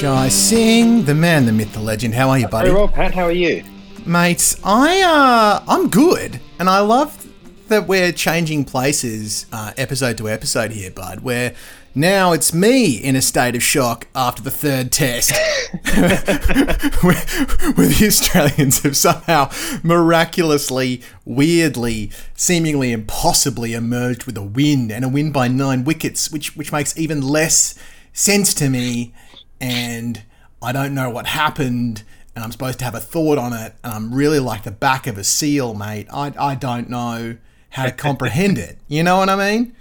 Jai Singh, the man, the myth, the legend. How are you, buddy? Very well, Pat. How are you? Mates, I uh I'm good. And I love that we're changing places uh, episode to episode here, bud. Where now it's me in a state of shock after the third test. where, where the Australians have somehow miraculously, weirdly, seemingly impossibly emerged with a win and a win by nine wickets, which which makes even less sense to me and I don't know what happened, and I'm supposed to have a thought on it, and I'm really like the back of a seal, mate. I, I don't know how to comprehend it. You know what I mean?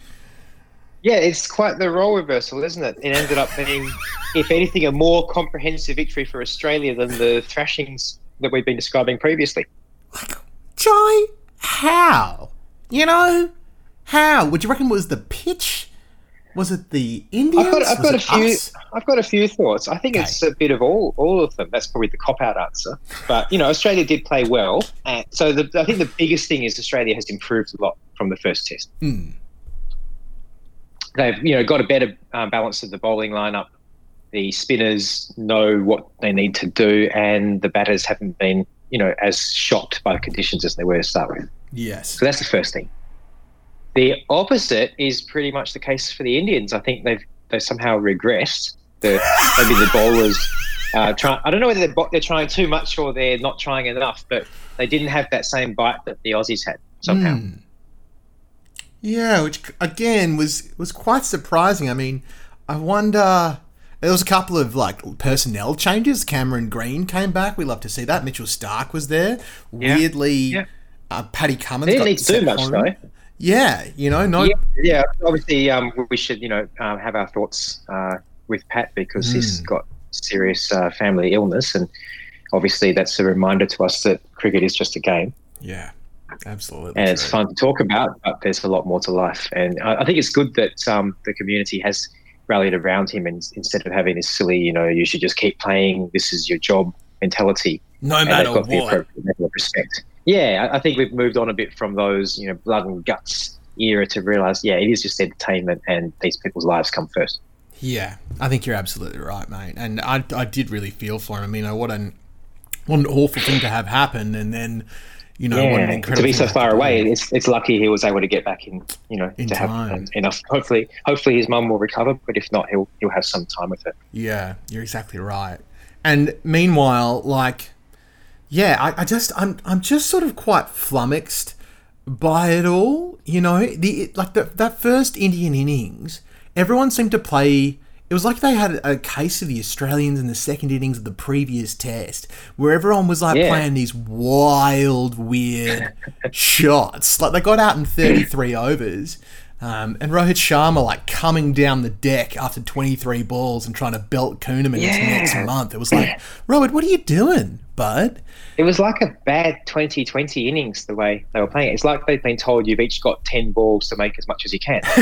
Yeah, it's quite the role reversal, isn't it? It ended up being, if anything, a more comprehensive victory for Australia than the thrashings that we've been describing previously. Like, Jai, how? You know, how? Would you reckon it was the pitch? Was it the Indians? I've got, I've got a few. Us? I've got a few thoughts. I think Okay. it's a bit of all, all of them. That's probably the cop out answer. But you know, Australia did play well, and so the, I think the biggest thing is Australia has improved a lot from the first test. Hmm. They've you know got a better um, balance of the bowling lineup. The spinners know what they need to do, and the batters haven't been you know as shocked by the conditions as they were to start with. Yes. So that's the first thing. The opposite is pretty much the case for the Indians. I think they've they somehow regressed. The, maybe the bowlers uh, try. I don't know whether they're, they're trying too much or they're not trying enough, but they didn't have that same bite that the Aussies had somehow. Hmm. Yeah, which again was was quite surprising. I mean, I wonder. There was a couple of like personnel changes. Cameron Green came back. We love to see that. Mitchell Starc was there. Yeah. Weirdly, Yeah. Uh, Paddy Cummins. They didn't got need to do set much home. though. Yeah, you know, no. Yeah, yeah. Obviously, um, we should you know um, have our thoughts uh, with Pat because he's got serious uh, family illness, and obviously that's a reminder to us that cricket is just a game. Yeah, absolutely. and it's fun to talk about, but there's a lot more to life. And I, I think it's good that um, the community has rallied around him, and instead of having this silly, you know, you should just keep playing, this is your job mentality, No matter got the appropriate level of respect. Yeah, I, I think we've moved on a bit from those, you know, blood and guts era to realize, yeah, it is just entertainment, and these people's lives come first. Yeah, I think you're absolutely right, mate. And I, I did really feel for him. I mean, what an what an awful thing to have happen, and then you know yeah, incredible to be so far away, it's it's lucky he was able to get back in, you know, In to have time. um, enough. Hopefully, hopefully his mum will recover, but if not, he'll he'll have some time with it. Yeah, you're exactly right. And meanwhile, like, yeah, I, I just I'm I'm just sort of quite flummoxed by it all. You know, the like the, that first Indian innings, everyone seemed to play. It was like they had a case of the Australians in the second innings of the previous test, where everyone was like Yeah. playing these wild, weird shots. Like they got out in 33 overs, um, and Rohit Sharma like coming down the deck after 23 balls and trying to belt Kuhnemann into next month. It was like, Rohit, what are you doing, bud? It was like a bad 2020 innings the way they were playing it. It's like they've been told you've each got 10 balls to make as much as you can.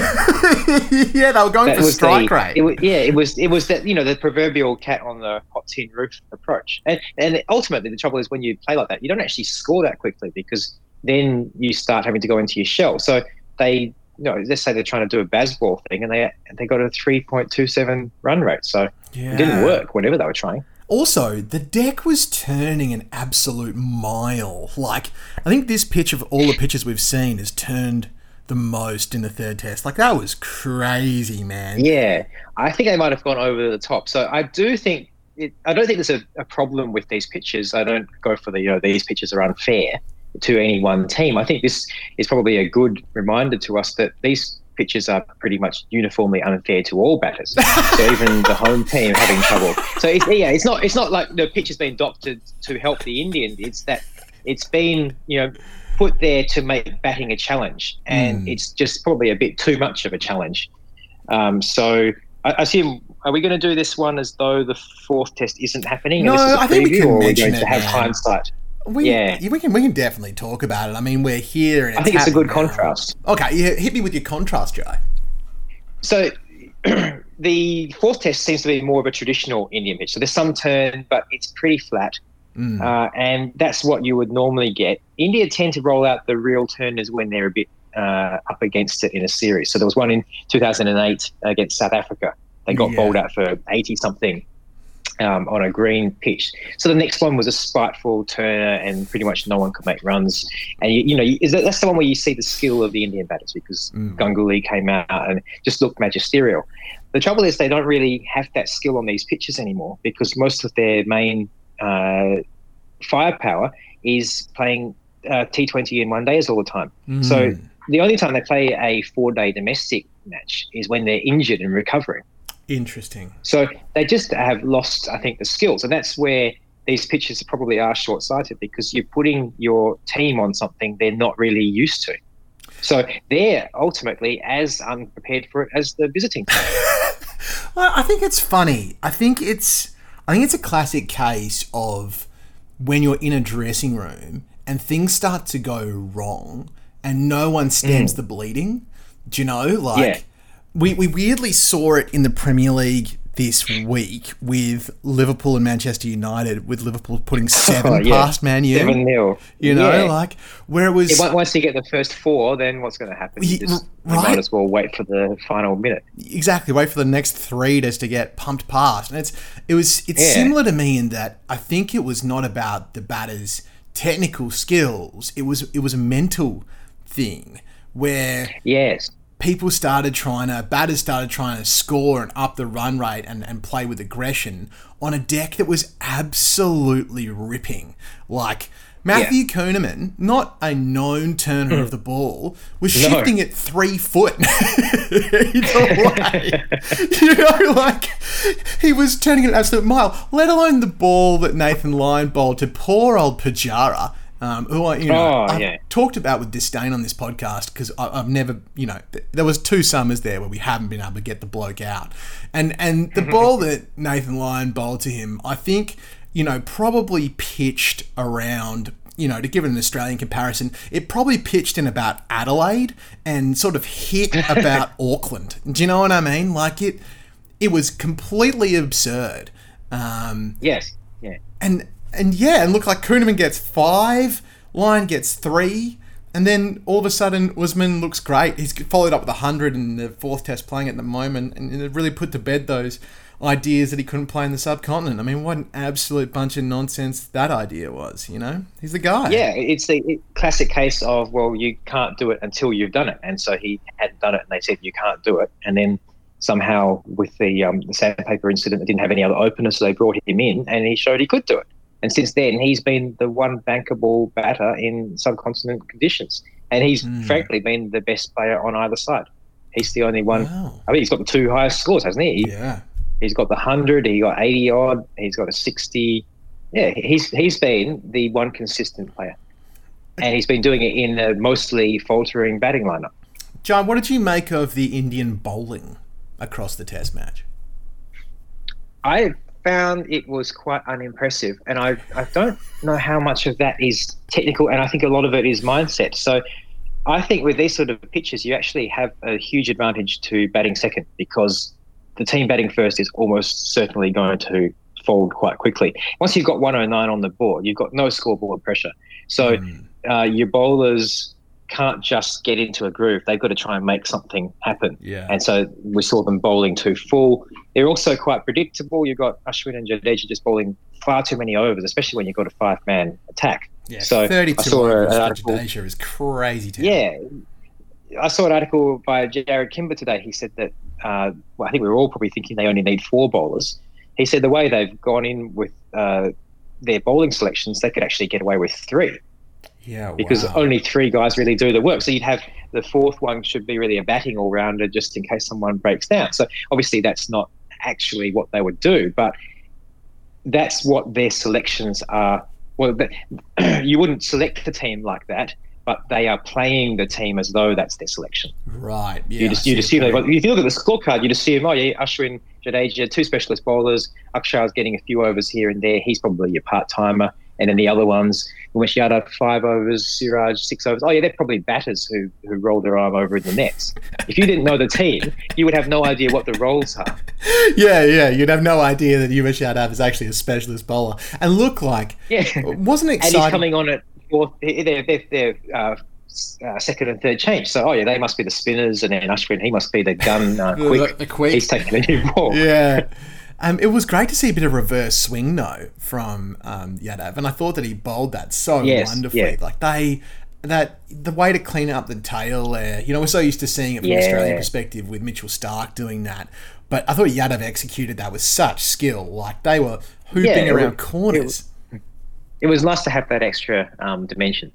yeah, they were going for strike the, rate. It was, yeah, it was it was that you know the proverbial cat on the hot tin roof approach. And and ultimately the trouble is when you play like that, you don't actually score that quickly because then you start having to go into your shell. So they you know, let's say they're trying to do a baseball thing and they they got a 3.27 run rate. So yeah. it didn't work whenever they were trying. Also, the deck was turning an absolute mile. Like, I think this pitch of all the pitches we've seen has turned the most in the third test. Like, that was crazy, man. Yeah, I think they might have gone over the top. So I do think it, I don't think there's a, a problem with these pitches. I don't go for the you know these pitches are unfair to any one team. I think this is probably a good reminder to us that these pitches are pretty much uniformly unfair to all batters. so even the home team having trouble. So it's, yeah, it's not it's not like the pitch has been doctored to help the Indian. It's that it's been you know put there to make batting a challenge, and Mm. it's just probably a bit too much of a challenge. Um, so I, I assume are we going to do this one as though the fourth test isn't happening? and No, this is a I think we can or are we mention going to have man. hindsight? We, Yeah. we can we can definitely talk about it. I mean, we're here. And I think it's a good now. contrast. Okay, yeah, hit me with your contrast, Joe. So the fourth test seems to be more of a traditional Indian pitch. So there's some turn, but it's pretty flat. Mm. Uh, and that's what you would normally get. India tend to roll out the real turners when they're a bit uh, up against it in a series. So there was one in 2008 against South Africa. They got Yeah. bowled out for 80 something um, on a green pitch. So the next one was a spiteful turner, and pretty much no one could make runs. And you, you know, you- is that, that's the one where you see the skill of the Indian batters because Mm. Ganguly came out and just looked magisterial. The trouble is they don't really have that skill on these pitches anymore because most of their main uh, firepower is playing uh, T20 and one days all the time. So Mm. the only time they play a four day domestic match is when they're injured and recovering. Interesting. So they just have lost, I think, the skills. And that's where these pitches probably are short sighted because you're putting your team on something they're not really used to. So they're ultimately as unprepared for it as the visiting. Well, I think it's funny. I think it's I think it's a classic case of when you're in a dressing room and things start to go wrong and no one stems mm. the bleeding. Do you know? Like Yeah. We, we weirdly saw it in the Premier League this week with Liverpool and Manchester United, with Liverpool putting oh, seven Oh, yeah. past Man U. 7 0. You know, like where it was once you get the first four, then what's going to happen? You, just, you might as well wait for the final minute. exactly wait for the next three just to get pumped past and it's it was it's Yeah. similar to me in that i think it was not about the batter's technical skills it was it was a mental thing where Yes. People started trying to batters started trying to score and up the run rate and, and play with aggression on a deck that was absolutely ripping like Matthew Kuhnemann, not a known turner of hmm. the ball, was No. shifting it three foot you know, like he was turning it an absolute mile. Let alone the ball that Nathan Lyon bowled to poor old Pujara, um, who I you know Oh, I've yeah. talked about with disdain on this podcast because I've never you know th- there was two summers there where we haven't been able to get the bloke out, and and the ball that Nathan Lyon bowled to him, I think you know probably pitched around you know, to give it an Australian comparison, it probably pitched in about Adelaide and sort of hit about Auckland. Do you know what I mean? Like it, it was completely absurd. Um, Yes. Yeah. and and yeah, and look like Kuhnemann gets five, Lyon gets three, and then all of a sudden Usman looks great. He's followed up with hundred in the fourth test playing at the moment, and it really put to bed those ideas that he couldn't play in the subcontinent. I mean, what an absolute bunch of nonsense that idea was. You know, he's the guy. Yeah, it's the classic case of well, you can't do it until you've done it, and so he hadn't done it, and they said you can't do it, and then somehow with the um, the sandpaper incident, they didn't have any other openers, so they brought him in, and he showed he could do it, and since then he's been the one bankable batter in subcontinent conditions, and he's Hmm. frankly been the best player on either side. He's the only one. Wow. I mean, he's got the two highest scores, hasn't he? He- Yeah. He's got the hundred. He got eighty odd. He's got a sixty. Yeah, he's he's been the one consistent player, and he's been doing it in a mostly faltering batting lineup. John, what did you make of the Indian bowling across the Test match? I found it was quite unimpressive, and I I don't know how much of that is technical, and I think a lot of it is mindset. So. I think with these sort of pitches, you actually have a huge advantage to batting second because the team batting first is almost certainly going to fold quite quickly. Once you've got 109 on the board, you've got no scoreboard pressure. So Mm. uh, your bowlers can't just get into a groove. They've got to try and make something happen. Yeah. And so we saw them bowling too full. They're also quite predictable. You've got Ashwin and Jadeja just bowling far too many overs, especially when you've got a five man attack. yeah. so 32 I saw overs an for article- Jadeja is crazy. Yeah. I saw an article by Jarrod Kimber today. He said that, uh, well, I think we were all probably thinking they only need four bowlers. He said the way they've gone in with uh, their bowling selections, they could actually get away with three Yeah. because wow. only three guys really do the work. So you'd have the fourth one should be really a batting all rounder just in case someone breaks down. So obviously that's not actually what they would do, but that's what their selections are. Well, th- you wouldn't select the team like that, but they are playing the team as though that's their selection. Right. Yeah. you just see you'd assume they've if you look at the scorecard, you'd assume, oh yeah, Ashwin, Jadeja, two specialist bowlers. Akshar's getting a few overs here and there. He's probably your part timer. And then the other ones, Umesh Yadav five overs, Siraj six overs. Oh yeah, they're probably batters who who roll their arm over in the nets. If you didn't know the team, you would have no idea what the roles are. Yeah, yeah, you'd have no idea that Umesh Yadav is actually a specialist bowler and look like. Yeah, wasn't it and he's coming on at fourth. They're, they're, they're uh, uh, second and third change. So, oh yeah, they must be the spinners, and then Ashwin, he must be the gun uh, quick. the quick. He's taking the new ball. Yeah. Um, it was great to see a bit of reverse swing though from um, Yadav, and I thought that he bowled that so Yes, wonderfully. yeah. Like they, that the way to clean up the tail there. You know, we're so used to seeing it from Yeah. Australian perspective with Mitchell Starc doing that, but I thought Yadav executed that with such skill. Like they were hooping Yeah, around was- corners. It was nice to have that extra um, dimension.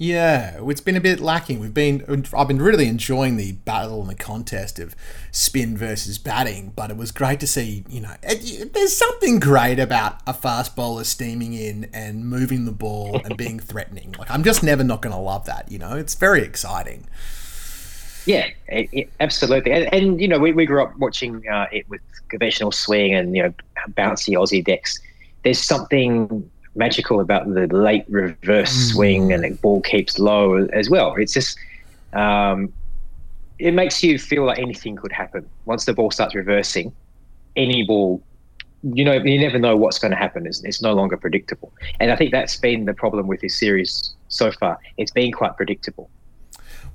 Yeah, it's been a bit lacking. We've been I've been really enjoying the battle and the contest of spin versus batting, but it was great to see, you know, it, there's something great about a fast bowler steaming in and moving the ball and being threatening. Like I'm just never not going to love that, you know. It's very exciting. Yeah, it, it- absolutely. And, and you know, we, we grew up watching uh, it with conventional swing and you know bouncy Aussie decks. There's something magical about the late reverse swing and the ball keeps low as well. It's just um, it makes you feel like anything could happen once the ball starts reversing. Any ball, you know, you never know what's going to happen. It's, it's no longer predictable, and I think that's been the problem with this series so far. It's been quite predictable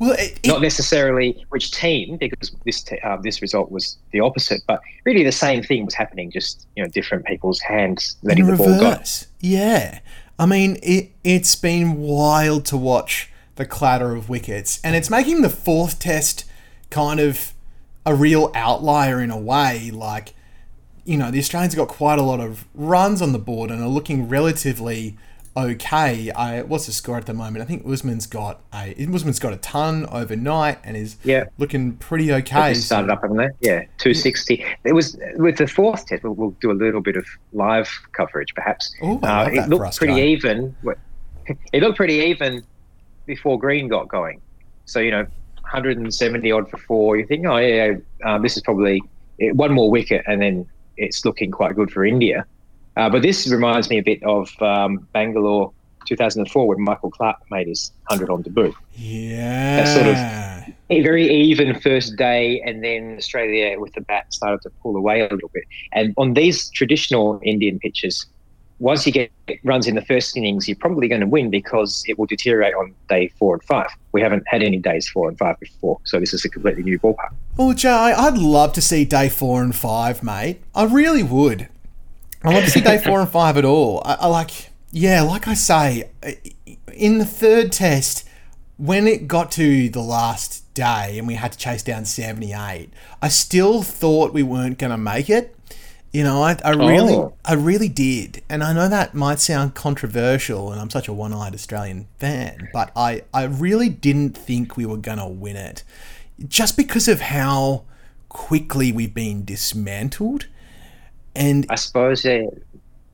Well, it, it- not necessarily which team, because this te- uh, this result was the opposite, but really the same thing was happening, just you know different people's hands letting in the ball go. reverse. Yeah. I mean, it, it's been wild to watch the clatter of wickets, and it's making the fourth test kind of a real outlier in a way. Like, you know, the Australians have got quite a lot of runs on the board and are looking relatively okay. I, what's the score at the moment? I think Usman's got a Usman's got a ton overnight and is Yeah. looking pretty okay. started up, haven't they? Yeah, two sixty. It was with the fourth test. We'll, we'll do a little bit of live coverage, perhaps. Ooh, Uh, it looked us, pretty Guy. even. It looked pretty even before Green got going. So you know, 170 odd for four. You think, oh yeah, uh, this is probably one more wicket, and then it's looking quite good for India. Uh, but this reminds me a bit of um, Bangalore 2004 when Michael Clarke made his 100 on debut. Yeah. sort of- A very even first day, and then Australia with the bat started to pull away a little bit. And on these traditional Indian pitches, once you get runs in the first innings, you're probably going to win because it will deteriorate on day four and five. We haven't had any days four and five before, so this is a completely new ballpark. Well, Jai, I'd love to see day four and five, mate. I really would. I love to see day four and five at all. I, I like, yeah, like I say, in the third test, when it got to the last day and we had to chase down 78, I still thought we weren't going to make it. You know, I, I really, Oh. I really did, and I know that might sound controversial, and I'm such a one-eyed Australian fan, but I, I really didn't think we were gonna win it, just because of how quickly we've been dismantled, and I suppose, yeah,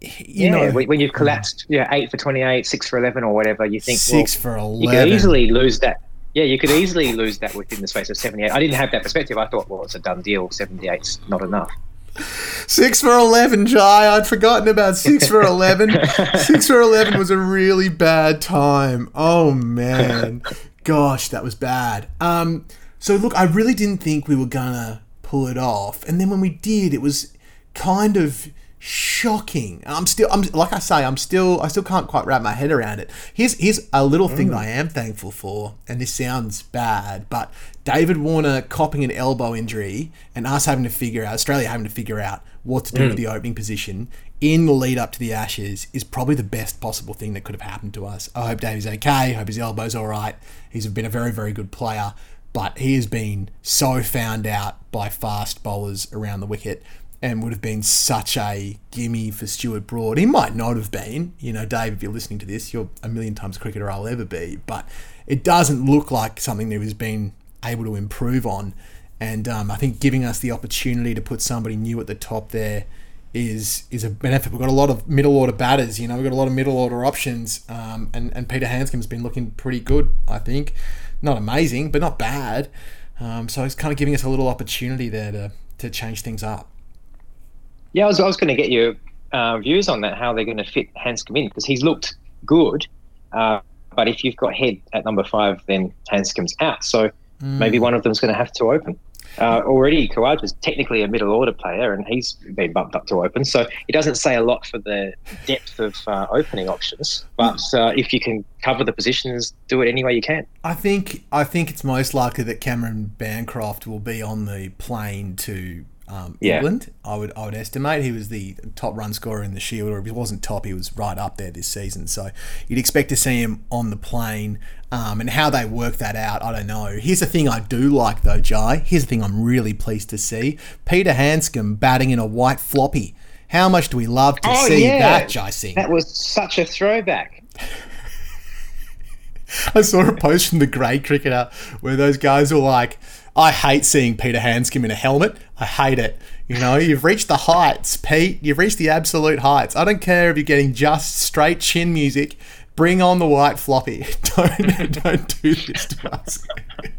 you yeah know, when you've collapsed, yeah, eight for 28, six for 11, or whatever, you think, six well, for you could easily lose that. Yeah, you could easily lose that within the space of 78. I didn't have that perspective. I thought, well, it's a done deal. 78's not enough. Six for eleven, Jai. I'd forgotten about six for eleven. six for eleven was a really bad time. Oh man, gosh, that was bad. Um, so look, I really didn't think we were gonna pull it off, and then when we did, it was kind of shocking. I'm still, I'm like I say, I'm still, I still can't quite wrap my head around it. Here's here's a little thing that I am thankful for, and this sounds bad, but David Warner copping an elbow injury and us having to figure out, Australia having to figure out what to do with mm. the opening position in the lead up to the Ashes is probably the best possible thing that could have happened to us. I hope Davey's okay. I hope his elbow's all right. He's been a very, very good player, but he has been so found out by fast bowlers around the wicket and would have been such a gimme for Stuart Broad. He might not have been. You know, Dave, if you're listening to this, you're a million times cricketer I'll ever be. But it doesn't look like something that he's been able to improve on. And um, I think giving us the opportunity to put somebody new at the top there is is a benefit. We've got a lot of middle order batters. You know, we've got a lot of middle order options. Um, and and Peter Handscomb's been looking pretty good. I think, not amazing, but not bad. Um, so it's kind of giving us a little opportunity there to to change things up. Yeah, I was, I was going to get your uh, views on that, how they're going to fit Handscomb in, because he's looked good. Uh, but if you've got Head at number five, then Handscomb's out. So maybe one of them's going to have to open. Uh, already, Khawaja is technically a middle order player, and he's been bumped up to open. So it doesn't say a lot for the depth of uh, opening options. But uh, if you can cover the positions, do it any way you can. I think I think it's most likely that Cameron Bancroft will be on the plane to um, Yeah. England. I would I would estimate he was the top run scorer in the Shield, or if he wasn't top, he was right up there this season. So you'd expect to see him on the plane. Um, and how they work that out, I don't know. Here's the thing I do like though, Jai. Here's the thing I'm really pleased to see: Peter Handscomb batting in a white floppy. How much do we love to Oh, see yeah. that, Jai Singh? That was such a throwback. I saw a post from the grade cricketer where those guys were like, I hate seeing Peter Handscomb in a helmet. I hate it. You know, you've reached the heights, Pete. You've reached the absolute heights. I don't care if you're getting just straight chin music. Bring on the white floppy. Don't don't do this to us.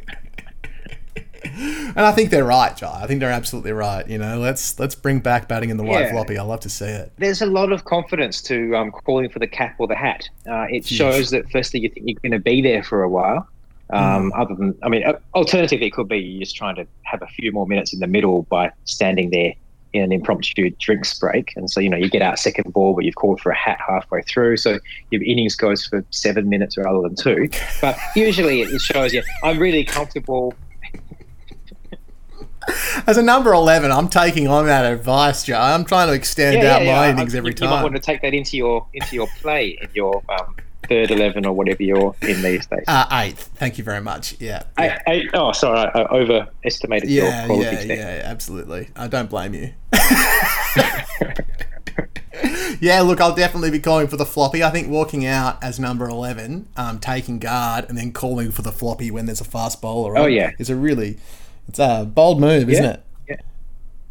and I think they're right, Jai. I think they're absolutely right. You know, let's let's bring back batting in the white Yeah. floppy. I love to see it. There's a lot of confidence to um, calling for the cap or the hat. Uh, it shows that firstly you think you're going to be there for a while. Um, Other than, I mean, uh, alternatively, it could be you're just trying to have a few more minutes in the middle by standing there in an impromptu drinks break. And so, you know, you get out second ball, but you've called for a hat halfway through. So your innings goes for seven minutes rather than two. But usually it shows you, I'm really comfortable. As a number eleven, I'm taking on that advice, Joe. I'm trying to extend out my I- innings every you, You might want to take that into your into your play in your um, third eleven or whatever you're in these days. Uh, eighth. Thank you very much. Yeah. I, I, oh, sorry, I, overestimated Yeah, your quality. yeah, qualities yeah, absolutely. I don't blame you. yeah, look, I'll definitely be calling for the floppy. I think walking out as number 11, um, taking guard, and then calling for the floppy when there's a fast bowler Oh, yeah. is a really, it's a bold move, isn't it?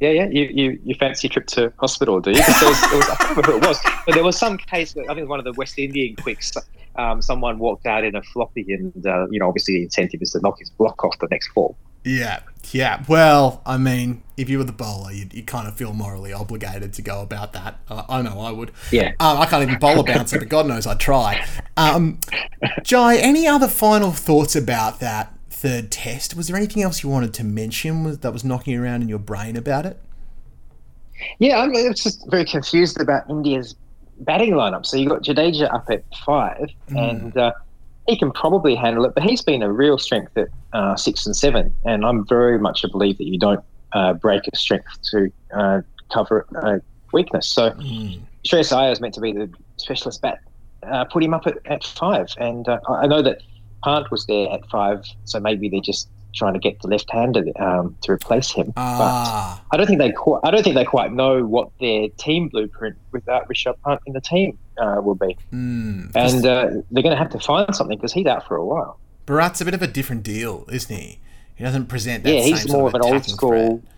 Yeah, yeah. You, you, you fancy trip to hospital, do you? 'Cause there was, there was, I can't remember who it was, but there was some case. I think it was one of the West Indian quicks. Um, someone walked out in a floppy, and uh, you know, obviously the incentive is to knock his block off the next ball. Yeah, yeah. Well, I mean, if you were the bowler, you, you kind of feel morally obligated to go about that. Uh, I know I would. Yeah. Um, I can't even bowl a bouncer, but God knows I'd try. Um, Jai, any other final thoughts about that third test? Was there anything else you wanted to mention that was knocking around in your brain about it? Yeah, I'm it's just very confused about India's batting lineup. So you got Jadeja up at five, and uh, he can probably handle it, but he's been a real strength at uh, six and seven. And I'm very much a believer that you don't uh, break a strength to uh, cover a weakness. So Shreyas Iyer is meant to be the specialist bat. Uh, put him up at, at five, and uh, I I know that Pant was there at five, so maybe they're just trying to get the left-hander um, to replace him. but Ah, I don't think they quite. I don't think they quite know what their team blueprint without Rishabh Pant in the team uh, will be, mm. and uh, they're going to have to find something because he's out for a while. Bharat's a bit of a different deal, isn't he? He doesn't present that yeah, he's more of an old school. threat.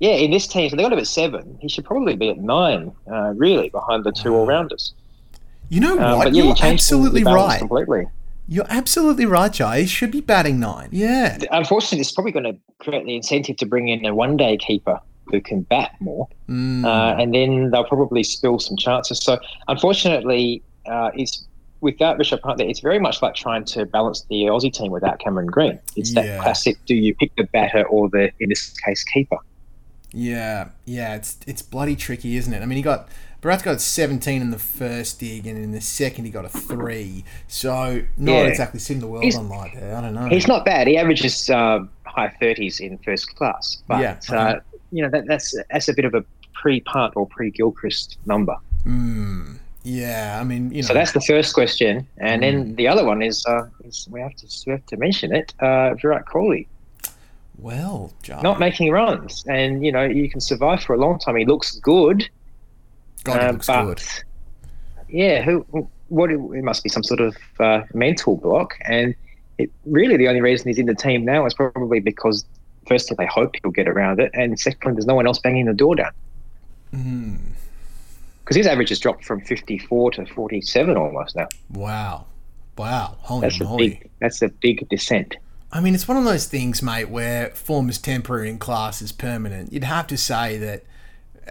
Yeah, in this team, so they got him at seven. He should probably be at nine, uh, really, behind the two all rounders. You know Um, what? but yeah, You're absolutely right. completely. You're absolutely right, Jai. He should be batting nine. Yeah. Unfortunately, it's probably going to create the incentive to bring in a one-day keeper who can bat more. Mm. uh, and then they'll probably spill some chances. So, unfortunately, uh, it's without Pant there, it's very much like trying to balance the Aussie team without Cameron Green. It's Yeah. that classic: do you pick the batter or the, in this case, keeper? Yeah, yeah, it's it's bloody tricky, isn't it? I mean, he got Bharat's got 17 in the first dig, and in the second he got a three. So not Yeah. exactly sitting the world He's- on light there. I don't know. He's not bad. He averages uh, high thirties in first class, but Yeah, okay. uh, you know that, that's that's a bit of a pre-Pant or pre-Gilchrist number. Mm, yeah, I mean, you know. So that's the first question, and Mm. then the other one is, uh, is we have to we have to mention it. Uh, Virat Kohli. well, Jai. not making runs, and you know you can survive for a long time. He looks good, God, uh, looks but good. yeah, who? What? It must be some sort of uh, mental block, and it really the only reason he's in the team now is probably because firstly they hope he'll get around it, and secondly there's no one else banging the door down Mm, because his average has dropped from 54 to 47 almost now. wow, wow, holy That's a moly! big. That's a big descent. I mean, it's one of those things, mate, where form is temporary and class is permanent. You'd have to say that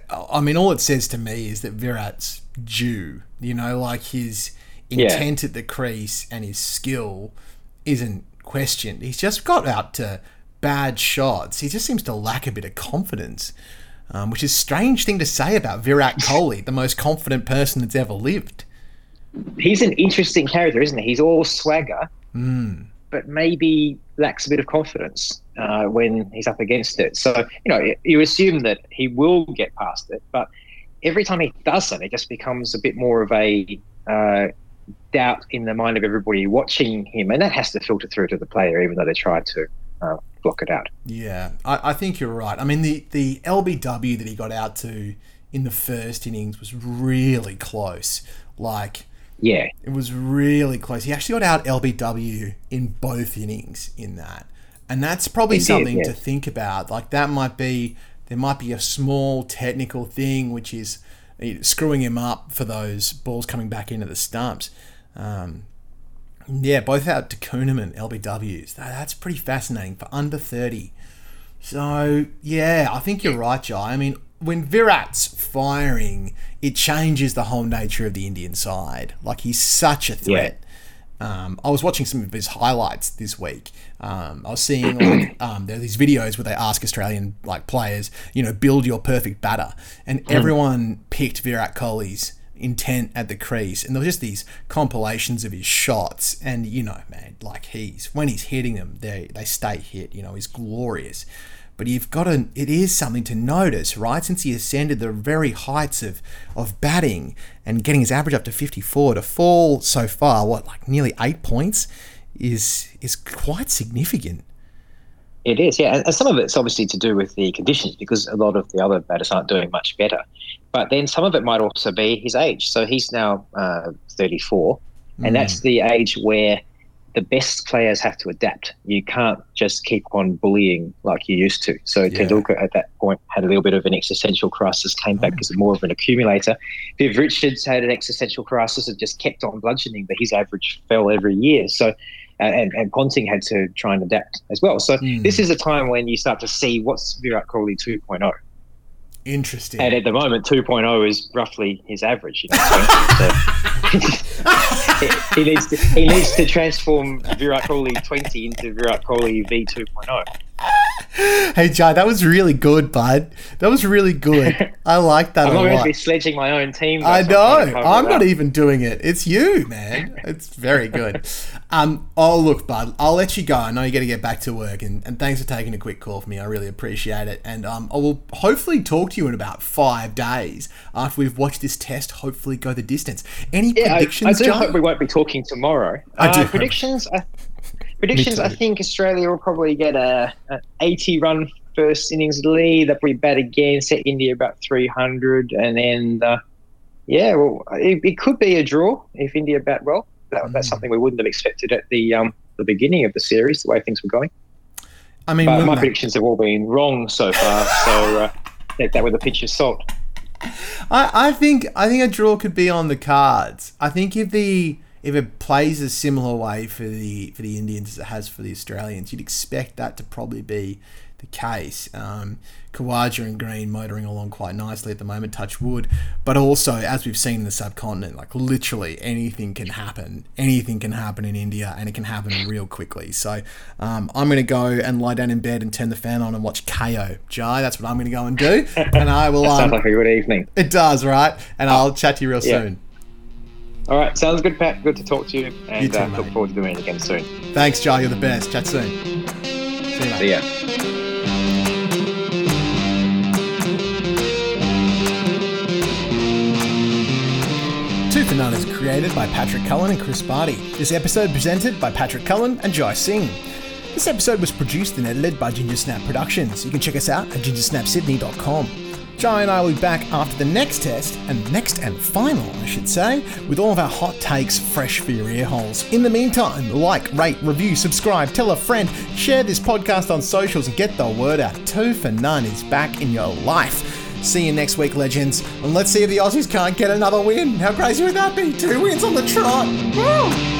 I mean, all it says to me is that Virat's due. You know, like his intent yeah. at the crease and his skill isn't questioned. He's just got out to bad shots. He just seems to lack a bit of confidence, um, which is a strange thing to say about Virat Kohli, the most confident person that's ever lived. He's an interesting character, isn't he? He's all swagger, mm. but maybe lacks a bit of confidence uh, when he's up against it. So, you know, you assume that he will get past it, but every time he doesn't, it just becomes a bit more of a uh, doubt in the mind of everybody watching him, and that has to filter through to the player, even though they try to uh, block it out. Yeah, I, I, think you're right. I mean, the the LBW that he got out to in the first innings was really close. Like, yeah, it was really close. He actually got out LBW in both innings in that, and that's probably something yeah. to think about. Like, that might be there might be a small technical thing which is screwing him up for those balls coming back into the stumps. Um, yeah, both out to Kuhnemann LBWs. That's pretty fascinating for under 30. So, yeah, I think you're right, Jai. I mean, when Virat's firing, it changes the whole nature of the Indian side. Like, he's such a threat. Yeah. Um, I was watching some of his highlights this week. Um, I was seeing like um, there are these videos where they ask Australian like players, you know, build your perfect batter, and mm. everyone picked Virat Kohli's intent at the crease, and there were just these compilations of his shots, and you know, man, like he's when he's hitting them, they they stay hit. You know, he's glorious but you've got to it is something to notice right? Since he ascended the very heights of of batting and getting his average up to 54 to fall so far what like nearly 8 points is is quite significant. It is yeah and some of it's obviously to do with the conditions because a lot of the other batters aren't doing much better. But then some of it might also be his age. So he's now uh, 34 and mm. that's the age where the best players have to adapt. You can't just keep on bullying like you used to. So yeah. Tendulkar at that point had a little bit of an existential crisis, came back mm. as more of an accumulator. Viv Richards had an existential crisis and just kept on bludgeoning, but his average fell every year. So and, and Ponting had to try and adapt as well. So mm. this is a time when you start to see what's Virat Kohli 2.0. Interesting. And at the moment, 2.0 is roughly his average. You know, so he, needs to, he needs to transform Virat Kohli 20 into Virat Kohli V 2.0 hey Jai, that was really good, bud. That was really good. I like that. I'm not going to be sledging my own team. I know. I'm not even doing it. It's you, man. It's very good. um. Oh, look, bud. I'll let you go. I know you got to get back to work, and, and thanks for taking a quick call for me. I really appreciate it. And um, I will hopefully talk to you in about five days after we've watched this test. Hopefully, go the distance. Any yeah, predictions? I, I do Jai? hope we won't be talking tomorrow. I do. Uh, predictions. I, Predictions: I think Australia will probably get a, a 80 run first innings lead. They'll probably bat again, set India about 300, and then uh, yeah, well, it, it, could be a draw if India bat well. That, mm. That's something we wouldn't have expected at the um, the beginning of the series, the way things were going. I mean, my that... predictions have all been wrong so far, so uh, take that with a pinch of salt. I, I think I think a draw could be on the cards. I think if the if it plays a similar way for the for the Indians as it has for the Australians, you'd expect that to probably be the case. Um, Khawaja and Green motoring along quite nicely at the moment, touch wood. But also, as we've seen in the subcontinent, like literally anything can happen. Anything can happen in India, and it can happen real quickly. So um, I'm going to go and lie down in bed and turn the fan on and watch Kayo. Jai, that's what I'm going to go and do. And I will. Um, sounds like a good evening. It does, right? And I'll chat to you real yeah. soon. All right, sounds good, Pat. Good to talk to you, and you too, uh, look forward to doing it again soon. Thanks, Jai. You're the best. Chat soon. See you. See ya. Two for None is created by Patrick Cullen and Chris Barty. This episode presented by Patrick Cullen and Jai Singh. This episode was produced and edited by Ginger Snap Productions. You can check us out at gingersnapsydney.com. Jai and I will be back after the next test, and next and final, I should say, with all of our hot takes fresh for your ear holes. In the meantime, like, rate, review, subscribe, tell a friend, share this podcast on socials, and get the word out. Two for None is back in your life. See you next week, legends. And let's see if the Aussies can't get another win. How crazy would that be? Two wins on the trot. Woo!